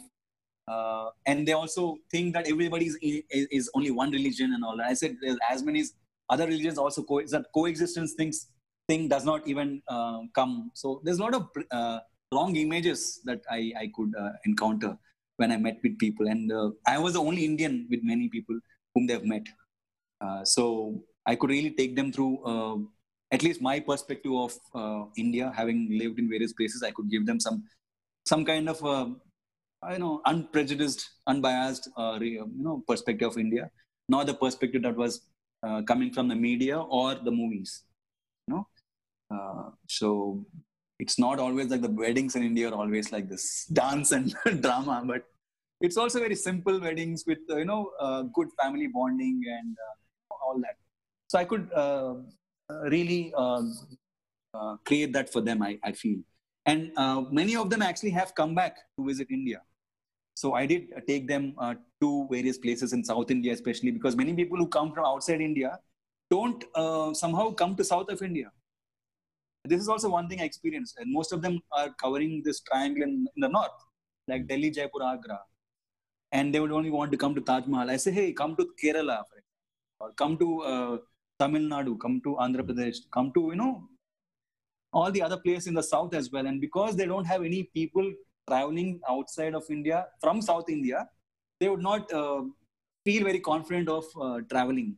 uh, and they also think that everybody is, is, only one religion and all i said there's as many other religions also co- that coexistence things thing does not even uh, come so there's a lot of uh, wrong images that i, I could uh, encounter when I met with people. And uh, I was the only Indian with many people whom they've met. Uh, so I could really take them through at least my perspective of India, having lived in various places. I could give them some some kind of you know unprejudiced, unbiased uh, you know perspective of India, not the perspective that was coming from the media or the movies. You know, so it's not always like the weddings in India are always like this dance and <laughs> drama, but it's also very simple weddings with uh, you know uh, good family bonding and uh, all that. So I could uh, really um, uh, create that for them. I, I feel, and uh, many of them actually have come back to visit India. So I did take them to various places in South India, especially because many people who come from outside India don't somehow come to south of India this is also one thing I experienced. And most of them are covering this triangle in, in the north, like Delhi, Jaipur, Agra. And they would only want to come to Taj Mahal. I say, hey, come to Kerala, or come to uh, Tamil Nadu, come to Andhra Pradesh, come to, you know, all the other places in the south as well. And because they don't have any people traveling outside of India from South India, they would not uh, feel very confident of uh, traveling.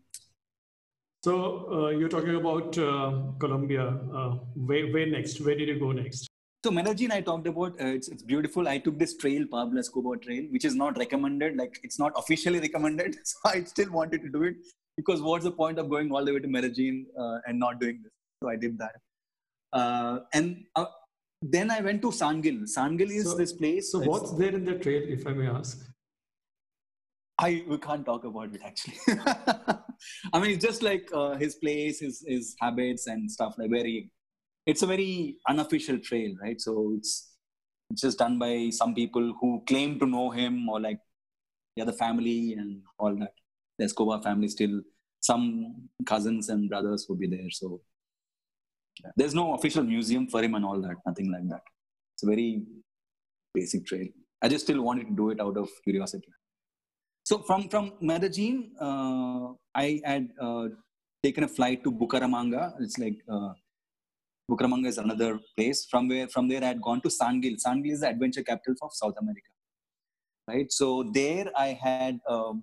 So uh, you're talking about uh, Colombia. Uh, where, where next? Where did you go next? So Medellin, I talked about. Uh, it's, it's beautiful. I took this trail, Pablo Escobar Trail, which is not recommended. Like it's not officially <laughs> recommended. <laughs> So I still wanted to do it because what's the point of going all the way to Medellin uh, and not doing this? So I did that. Uh, and then I went to San Gil. Sangil is so, this place. So what's there in the trail, if I may ask? I we can't talk about it actually. <laughs> I mean, it's just like uh, his place, his his habits and stuff. Like very, it's a very unofficial trail, right? So it's it's just done by some people who claim to know him or like the other family and all that. The Escobar family still some cousins and brothers will be there. So. There's no official museum for him and all that. Nothing like that. It's a very basic trail. I just still wanted to do it out of curiosity. So from from Medellin, uh, I had uh, taken a flight to Bucaramanga. It's like uh, is another place. From where from there I had gone to San Gil. San Gil is the adventure capital of South America, right? So there I had um,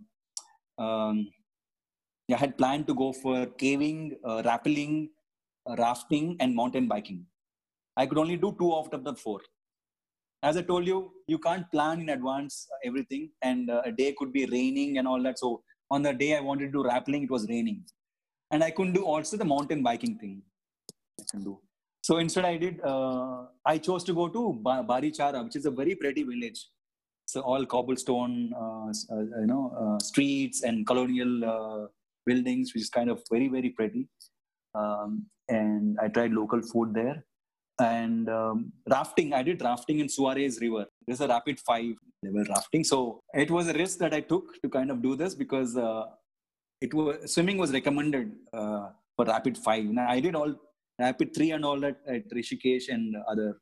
um, I had planned to go for caving, uh, rappelling, rafting, and mountain biking. I could only do two out of the four as I told you, you can't plan in advance everything, and uh, a day could be raining and all that. So on the day I wanted to do rappelling, it was raining, and I couldn't do also the mountain biking thing. I can do. So instead, I did. Uh, I chose to go to Barichara, which is a very pretty village. So all cobblestone, uh, uh you know, uh, streets and colonial uh, buildings, which is kind of very very pretty. Um, and I tried local food there. And um, rafting i did rafting in suarez river. There's a rapid five level rafting. So it was a risk that i took to kind of do this because uh, it was swimming was recommended uh, for rapid five. Now i did all rapid three and all that at rishikesh and other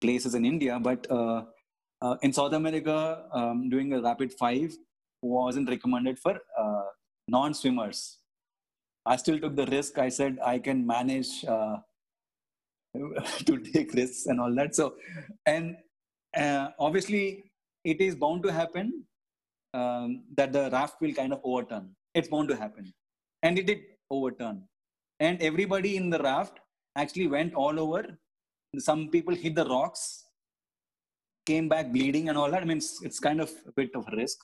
places in india. But uh, uh in south america um, doing a rapid five wasn't recommended for uh, non-swimmers i still took the risk i said i can manage uh, <laughs> to take risks and all that. So, and uh, obviously, it is bound to happen um, that the raft will kind of overturn. It's bound to happen, and it did overturn. And everybody in the raft actually went all over. Some people hit the rocks, came back bleeding and all that. I mean, it's, it's kind of a bit of a risk.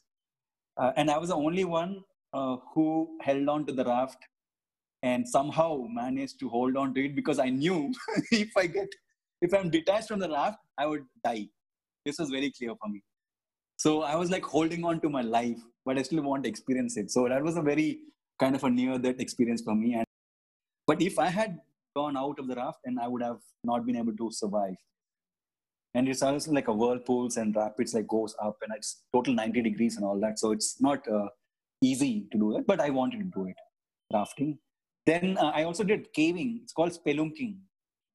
Uh, and I was the only one uh, who held on to the raft and somehow managed to hold on to it because I knew <laughs> if I get, if I'm detached from the raft, I would die. This was very clear for me. So I was like holding on to my life, but I still want to experience it. So that was a very kind of a near death experience for me. And but if I had gone out of the raft, then I would have not been able to survive. And it's also like a whirlpools and rapids like goes up and it's total 90 degrees and all that. So it's not uh, easy to do it, but I wanted to do it. Rafting Then uh, I also did caving. It's called spelunking.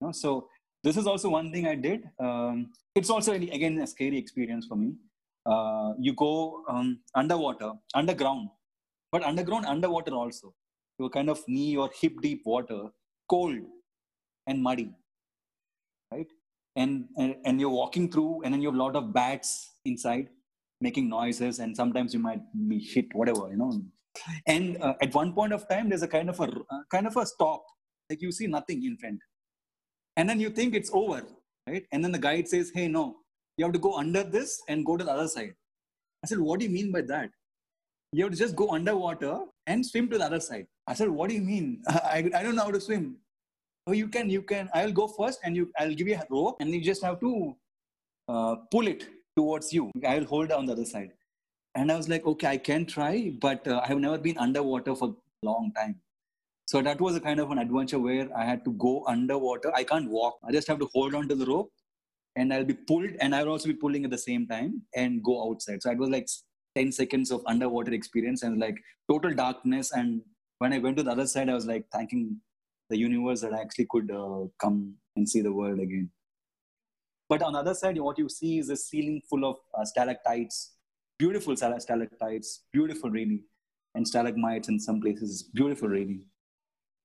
You know? So this is also one thing I did. Um, it's also again a scary experience for me. Uh, you go um, underwater, underground, but underground, underwater also. You're kind of knee or hip deep water, cold and muddy, right? And, and and you're walking through, and then you have a lot of bats inside, making noises, and sometimes you might be hit, whatever, you know. And uh, at one point of time, there's a kind of a uh, kind of a stop, like you see nothing in front, and then you think it's over, right? And then the guide says, "Hey, no, you have to go under this and go to the other side." I said, "What do you mean by that?" You have to just go underwater and swim to the other side. I said, "What do you mean? <laughs> I, I don't know how to swim." Oh, you can, you can. I'll go first, and you, I'll give you a rope, and you just have to uh, pull it towards you. I will hold on the other side. And I was like, okay, I can try, but uh, I have never been underwater for a long time. So that was a kind of an adventure where I had to go underwater. I can't walk. I just have to hold on to the rope and I'll be pulled and I'll also be pulling at the same time and go outside. So it was like 10 seconds of underwater experience and like total darkness. And when I went to the other side, I was like thanking the universe that I actually could uh, come and see the world again. But on the other side, what you see is a ceiling full of uh, stalactites, beautiful stalactites, beautiful really, and stalagmites in some places, beautiful really.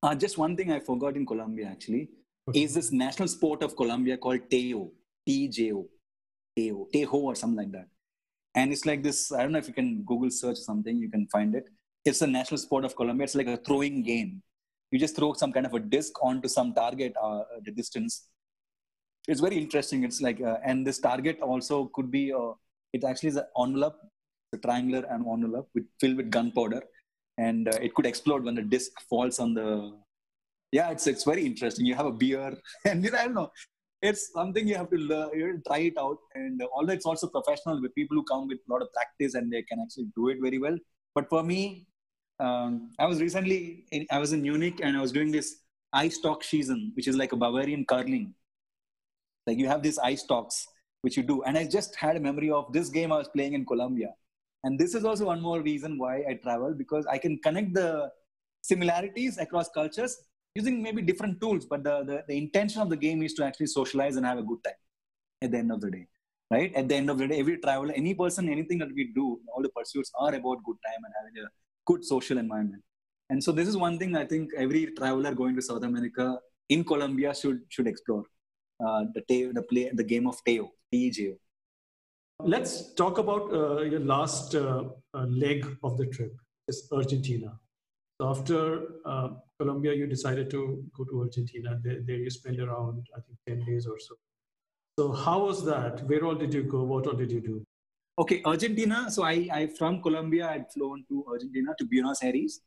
Uh, just one thing I forgot in Colombia actually okay. is this national sport of Colombia called Teo, T-J-O, Teo, Tejo or something like that. And it's like this, I don't know if you can Google search something, you can find it. It's a national sport of Colombia. It's like a throwing game. You just throw some kind of a disc onto some target uh, the distance it's very interesting. It's like, uh, and this target also could be, uh, it actually is an envelope, a triangular and envelope with, filled with gunpowder, and uh, it could explode when the disc falls on the. Yeah, it's it's very interesting. You have a beer, <laughs> and you know, I don't know, it's something you have to learn, try it out, and although it's also professional with people who come with a lot of practice and they can actually do it very well. But for me, um, I was recently in, I was in Munich and I was doing this ice stock season, which is like a Bavarian curling like you have these Eisstocks, which you do. And I just had a memory of this game I was playing in Colombia. And this is also one more reason why I travel because I can connect the similarities across cultures using maybe different tools. But the, the, the intention of the game is to actually socialize and have a good time at the end of the day. Right? At the end of the day, every traveler, any person, anything that we do, all the pursuits are about good time and having a good social environment. And so this is one thing I think every traveler going to South America in Colombia should should explore uh, the the play the game of Teo, T-E-J-O. Let's talk about uh, your last uh, uh, leg of the trip, is Argentina. So after uh, Colombia, you decided to go to Argentina. There, there, you spent around I think ten days or so. So how was that? Where all did you go? What all did you do? Okay, Argentina. So I, I from Colombia, I'd flown to Argentina to Buenos Aires.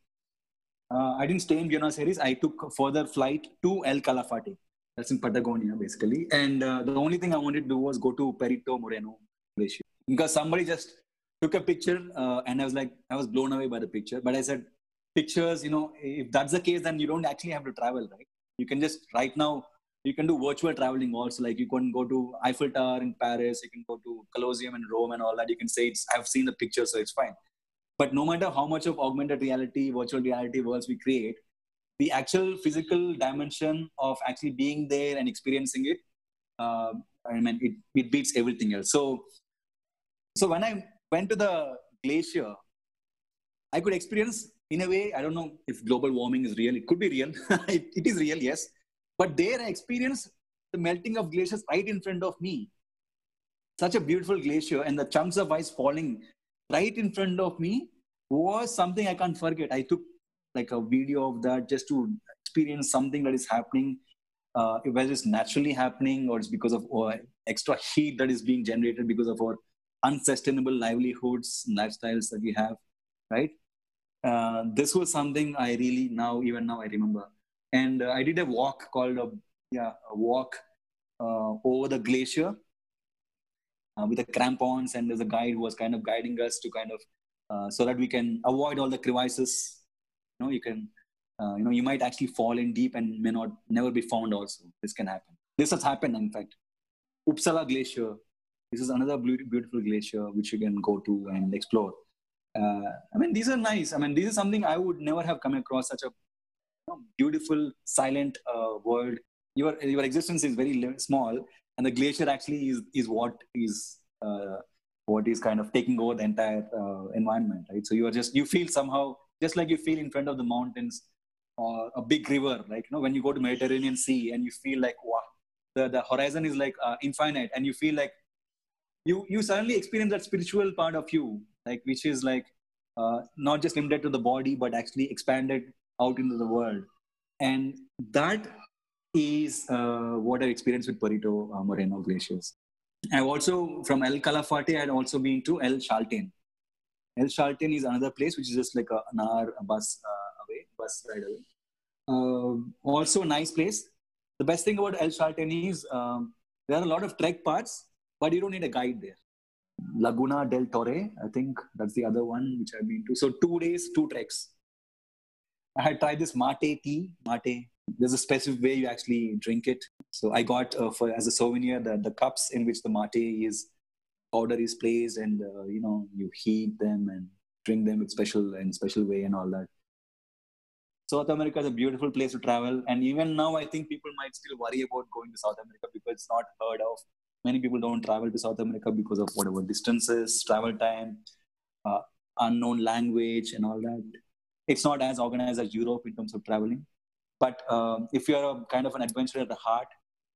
Uh, I didn't stay in Buenos Aires. I took a further flight to El Calafate. That's in Patagonia, basically. And uh, the only thing I wanted to do was go to Perito Moreno Glacier because somebody just took a picture, uh, and I was like, I was blown away by the picture. But I said, pictures, you know, if that's the case, then you don't actually have to travel, right? You can just right now you can do virtual traveling also. Like you can go to Eiffel Tower in Paris, you can go to Colosseum in Rome, and all that. You can say it's I've seen the picture, so it's fine. But no matter how much of augmented reality, virtual reality worlds we create, the actual physical dimension of actually being there and experiencing it, uh, I mean, it, it beats everything else. So, so when I went to the glacier, I could experience, in a way, I don't know if global warming is real. It could be real. <laughs> it, it is real, yes. But there I experienced the melting of glaciers right in front of me. Such a beautiful glacier, and the chunks of ice falling right in front of me was something I can't forget. I took like a video of that just to experience something that is happening uh, whether it's naturally happening or it's because of uh, extra heat that is being generated because of our unsustainable livelihoods lifestyles that we have right? Uh, this was something i really now even now i remember. And uh, i did a walk called a yeah a walk uh, over the glacier uh, with the crampons and there's a guide who was kind of guiding us to kind of so that we can avoid all the crevasses you know you can uh, you know you might actually fall in deep and may not never be found also. This can happen. This has happened in fact. Upsala glacier. This is another beautiful glacier which you can go to and explore. Uh, i mean these are nice. I mean this is something i would never have come across such a you know, beautiful, silent uh, world. Your your existence is very small, and the glacier actually is is what is uh, what is kind of taking over the entire uh, environment, right? So you are just you feel somehow just like you feel in front of the mountains or a big river, like you know when you go to Mediterranean Sea and you feel like wow, the the horizon is like uh, infinite, and you feel like you you suddenly experience that spiritual part of you, like which is like uh, not just limited to the body but actually expanded out into the world, and that is uh, what I experienced with Perito uh, Moreno glaciers. I've also from El Calafate, I had also been to El Chaltén. El Chaltén is another place which is just like a, an hour bus uh, away, bus ride away. Uh, also a nice place. The best thing about El Chaltén is um, there are a lot of trek parts, but you don't need a guide there. Laguna del Torre, I think that's the other one which I've been to. So two days, two treks. I had tried this mate tea, mate there's a specific way you actually drink it. So I got uh, for as a souvenir the, the cups in which the mate is powder is placed, and uh, you know you heat them and drink them with special and special way and all that. South America is a beautiful place to travel, and even now I think people might still worry about going to South America because it's not heard of. Many people don't travel to South America because of whatever distances, travel time, uh, unknown language, and all that. It's not as organized as Europe in terms of traveling but um, if you're a kind of an adventurer at the heart,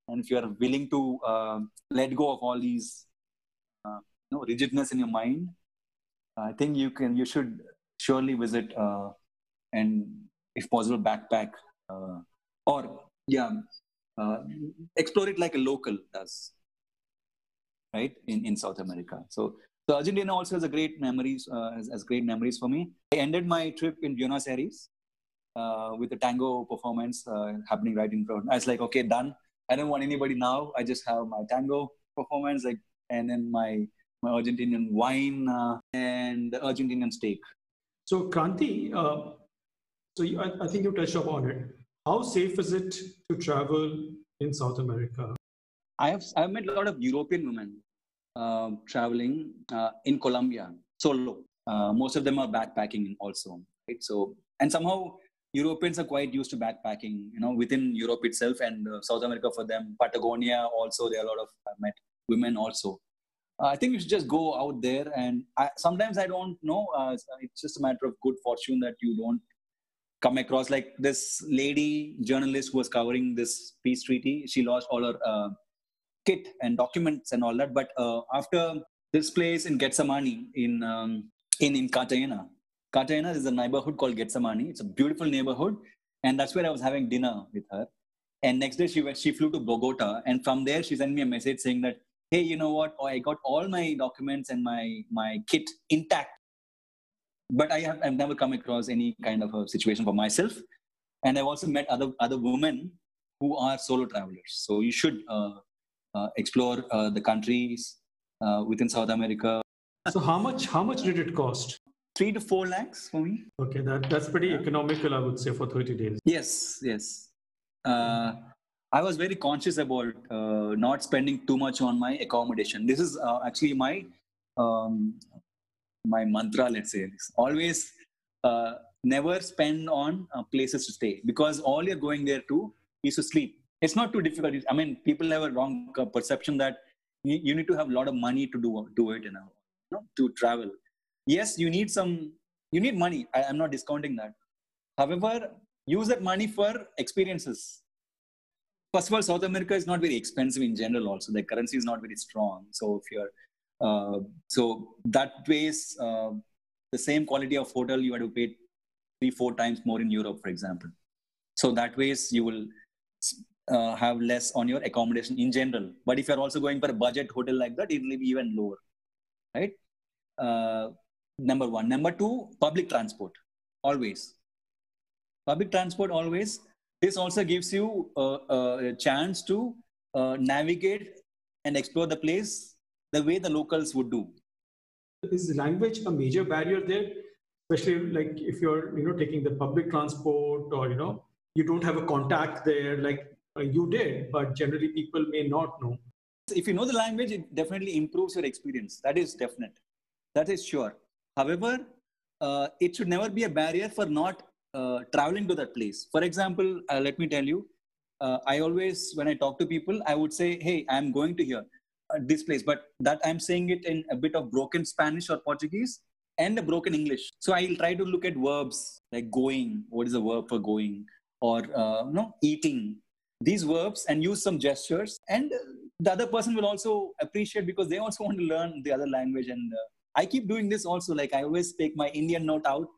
and if you're willing to uh, let go of all these know, rigidness in your mind, I think you can you should surely visit uh, and if possible backpack uh, or yeah uh, explore it like a local does right in, in South America. So so Argentina also has a great memories uh, has, has great memories for me. I ended my trip in Buenos Aires uh, with the tango performance uh, happening right in front. I was like, okay, done. I don't want anybody now. I just have my tango performance, like, and then my Argentinian wine uh, and the Argentinian steak. So, Kranthi, uh, so you, I, I, think you touched upon it. How safe is it to travel in South America? I have I've met a lot of European women uh, traveling uh, in Colombia solo. most of them are backpacking also, right? So, and somehow Europeans are quite used to backpacking, you know, within Europe itself and uh, South America for them. Patagonia also, there are a lot of I met women also. Uh, I think you should just go out there, and I, sometimes I don't know. Uh, it's just a matter of good fortune that you don't come across like this lady journalist who was covering this peace treaty. She lost all her uh, kit and documents and all that. But uh, after this place in Getsemani in um, in in Cartagena, Cartagena is a neighborhood called Getsemani. It's a beautiful neighborhood. And that's where I was having dinner with her. And next day she went, she flew to Bogota. And from there, she sent me a message saying that, hey, you know what? Oh, I got all my documents and my, my kit intact. But I have I've never come across any kind of a situation for myself. And I've also met other, other women who are solo travelers. So you should uh, uh, explore uh, the countries uh, within South America. So how much how much did it cost? three to four lakhs for me. Okay, that, that's pretty economical, I would say, for 30 days. Yes, yes. Uh, I was very conscious about uh, not spending too much on my accommodation. This is uh, actually my um, my mantra. Let's say always uh, never spend on uh, places to stay because all you're going there to is to sleep. It's not too difficult. I mean, people have a wrong perception that you, need to have a lot of money to do do it, you know to travel yes you need some you need money I, i'm not discounting that however use that money for experiences first of all south america is not very expensive in general also. The currency is not very strong. So if you're uh, so that ways uh, the same quality of hotel you have to pay three four times more in europe for example. So that ways you will uh, have less on your accommodation in general. But if you're also going for a budget hotel like that it will be even lower right? Uh, number one. Number two public transport. Always. Public transport always this also gives you a, a chance to uh, navigate and explore the place the way the locals would do. Is language a major barrier there? Especially like if you're you know taking the public transport or you know you don't have a contact there like uh, you did but generally people may not know. If you know the language it definitely improves your experience. That is definite. That is sure. However, uh, it should never be a barrier for not uh, traveling to that place. For example, uh, let me tell you, uh, I always, when I talk to people, I would say, hey, I'm going to here, uh, this place, but that I'm saying it in a bit of broken Spanish or Portuguese and a broken English. So I'll try to look at verbs like going, what is the verb for going, or uh, no, eating, these verbs and use some gestures. And the other person will also appreciate because they also <laughs> want to learn the other language. And uh, I keep doing this also. Like I always take my Indian note out,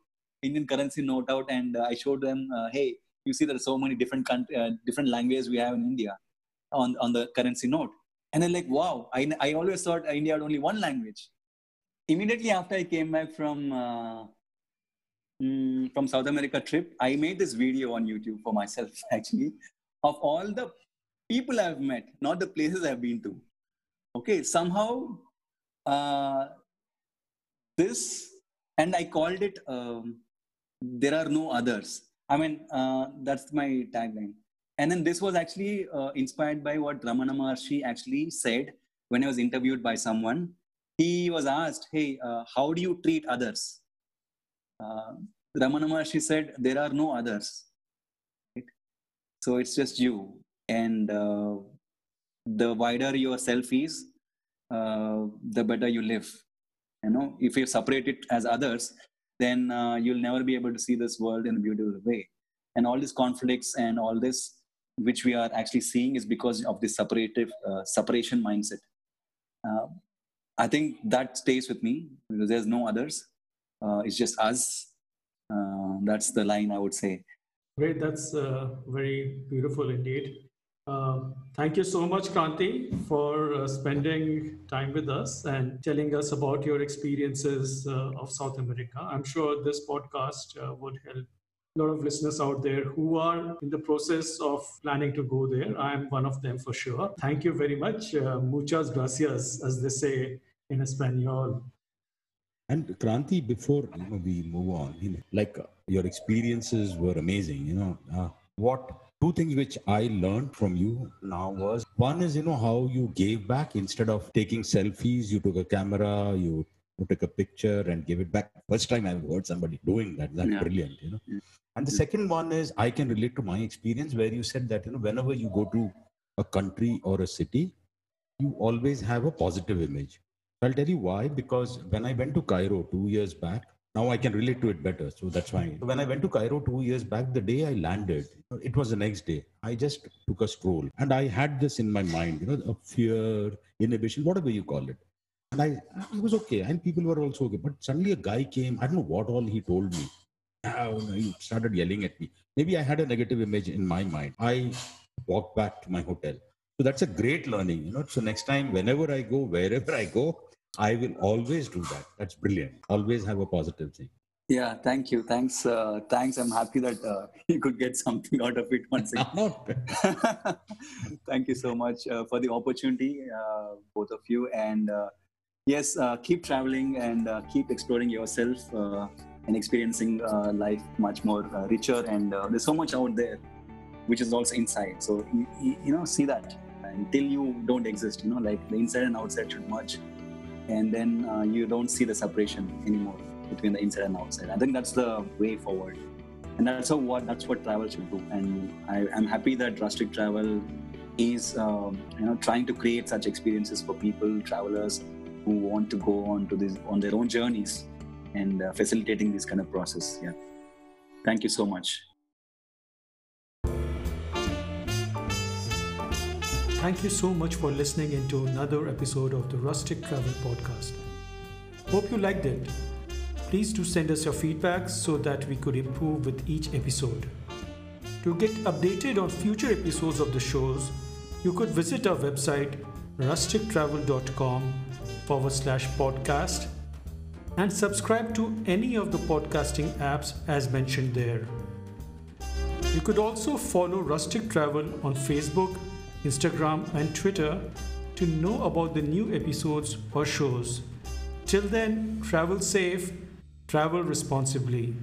Indian currency note out, and uh, I showed them, uh, hey, you see there are so many different country, uh, different languages we have in India on, on the currency note. And they're like, wow, I, I always thought India had only one language. Immediately after I came back from mm, from South America trip, I made this video on YouTube for myself <laughs> actually of all the people I've met, not the places I've been to. Okay, somehow uh, this, and I called it um, "There are no others." I mean, uh, that's my tagline. And then this was actually uh, inspired by what Ramana Maharshi actually said when he was interviewed by someone. He was asked, "Hey, uh, how do you treat others?" Uh, Ramana Maharshi said, "There are no others." Right? So it's just you, and uh, the wider your self is, uh, the better you live. You know, if you separate it as others, then uh, you'll never be able to see this world in a beautiful way. And all these conflicts and all this, which we are actually seeing, is because of this separative uh, separation mindset. Uh, I think that stays with me because there's no others. Uh, it's just us. Uh, that's the line I would say. Great, that's uh, very beautiful indeed. Um, thank you so much, Kranthi, for uh, spending time with us and telling us about your experiences uh, of South America. I'm sure this podcast uh, would help a lot of listeners out there who are in the process of planning to go there. I'm one of them for sure. Thank you very much. Uh, muchas gracias, as they say in Espanol. And Kranthi, before you know, we move on, you know, like uh, your experiences were amazing. You know, what two things which I learned from you now was one is you know how you gave back instead of taking selfies, you took a camera, you, took a picture and gave it back. First time I've heard somebody doing that. That's Yeah. brilliant. You know. Yeah. And the second one is I can relate to my experience where you said that you know whenever you go to a country or a city, you always have a positive image. I'll tell you why. Because when I went to Cairo two years back, now I can relate to it better. So that's why. When I went to Cairo two years back, the day I landed, it was the next day. I just took a stroll and I had this in my mind, you know, a fear, inhibition, whatever you call it. And I, I was okay. And people were also okay. But suddenly a guy came, I don't know what all he told me. No, he started yelling at me. Maybe I had a negative image in my mind. I walked back to my hotel. So that's a great learning, you know. So next time, whenever I go, wherever I go, I will always do that. That's brilliant. Always have a positive thing. Yeah, thank you. Thanks. Uh, thanks. I'm happy that uh, <laughs> you could get something out of it once again. <laughs> <laughs> Thank you so much uh, for the opportunity, uh, both of you. And uh, yes, uh, keep traveling and uh, keep exploring yourself uh, and experiencing uh, life much more uh, richer. And uh, there's so much out there, which is also inside. So you, you, you know, see that until you don't exist. You know, like the inside and outside should merge, and then uh, you don't see the separation anymore between the inside and outside. I think that's the way forward. And that's what that's what travel should do. And I, i'm happy that rustic travel is um, you know trying to create such experiences for people travelers who want to go on to this on their own journeys and uh, facilitating this kind of process. Yeah. Thank you so much Thank you so much for listening into another episode of the Rustic Travel Podcast. Hope you liked it. Please do send us your feedback so that we could improve with each episode. To get updated on future episodes of the shows, you could visit our website rustictravel.com forward slash podcast and subscribe to any of the podcasting apps as mentioned there. You could also follow Rustic Travel on Facebook, Instagram, and Twitter to know about the new episodes or shows. Till then, travel safe, travel responsibly.